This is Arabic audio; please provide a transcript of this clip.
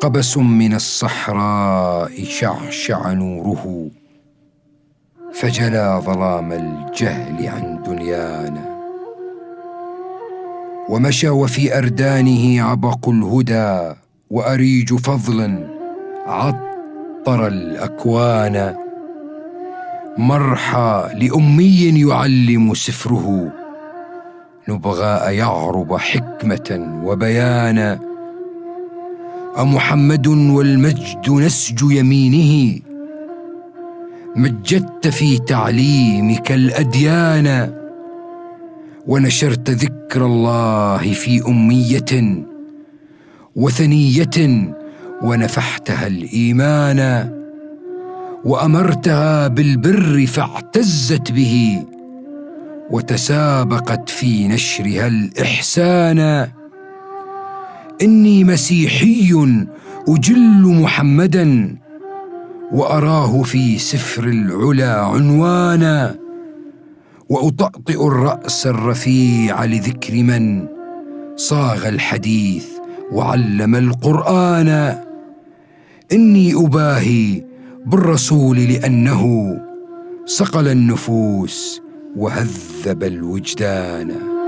قبس من الصحراء شعشع نوره فجلى ظلام الجهل عن دنيانا. ومشى وفي أردانه عبق الهدى وأريج فضل عطر الأكوان. مرحى لأمي يعلم سفره نبغاء يعرب حكمة وبيانا. أمحمد والمجد نسج يمينه مجدت في تعليمك الأديان ونشرت ذكر الله في أمية وثنية ونفحتها الإيمان وأمرتها بالبر فاعتزت به وتسابقت في نشرها الإحسان. إني مسيحي أجل محمدا وأراه في سفر العلا عنوانا وأطأطئ الرأس الرفيع لذكر من صاغ الحديث وعلم القرآن. إني أباهي بالرسول لأنه صقل النفوس وهذب الوجدان.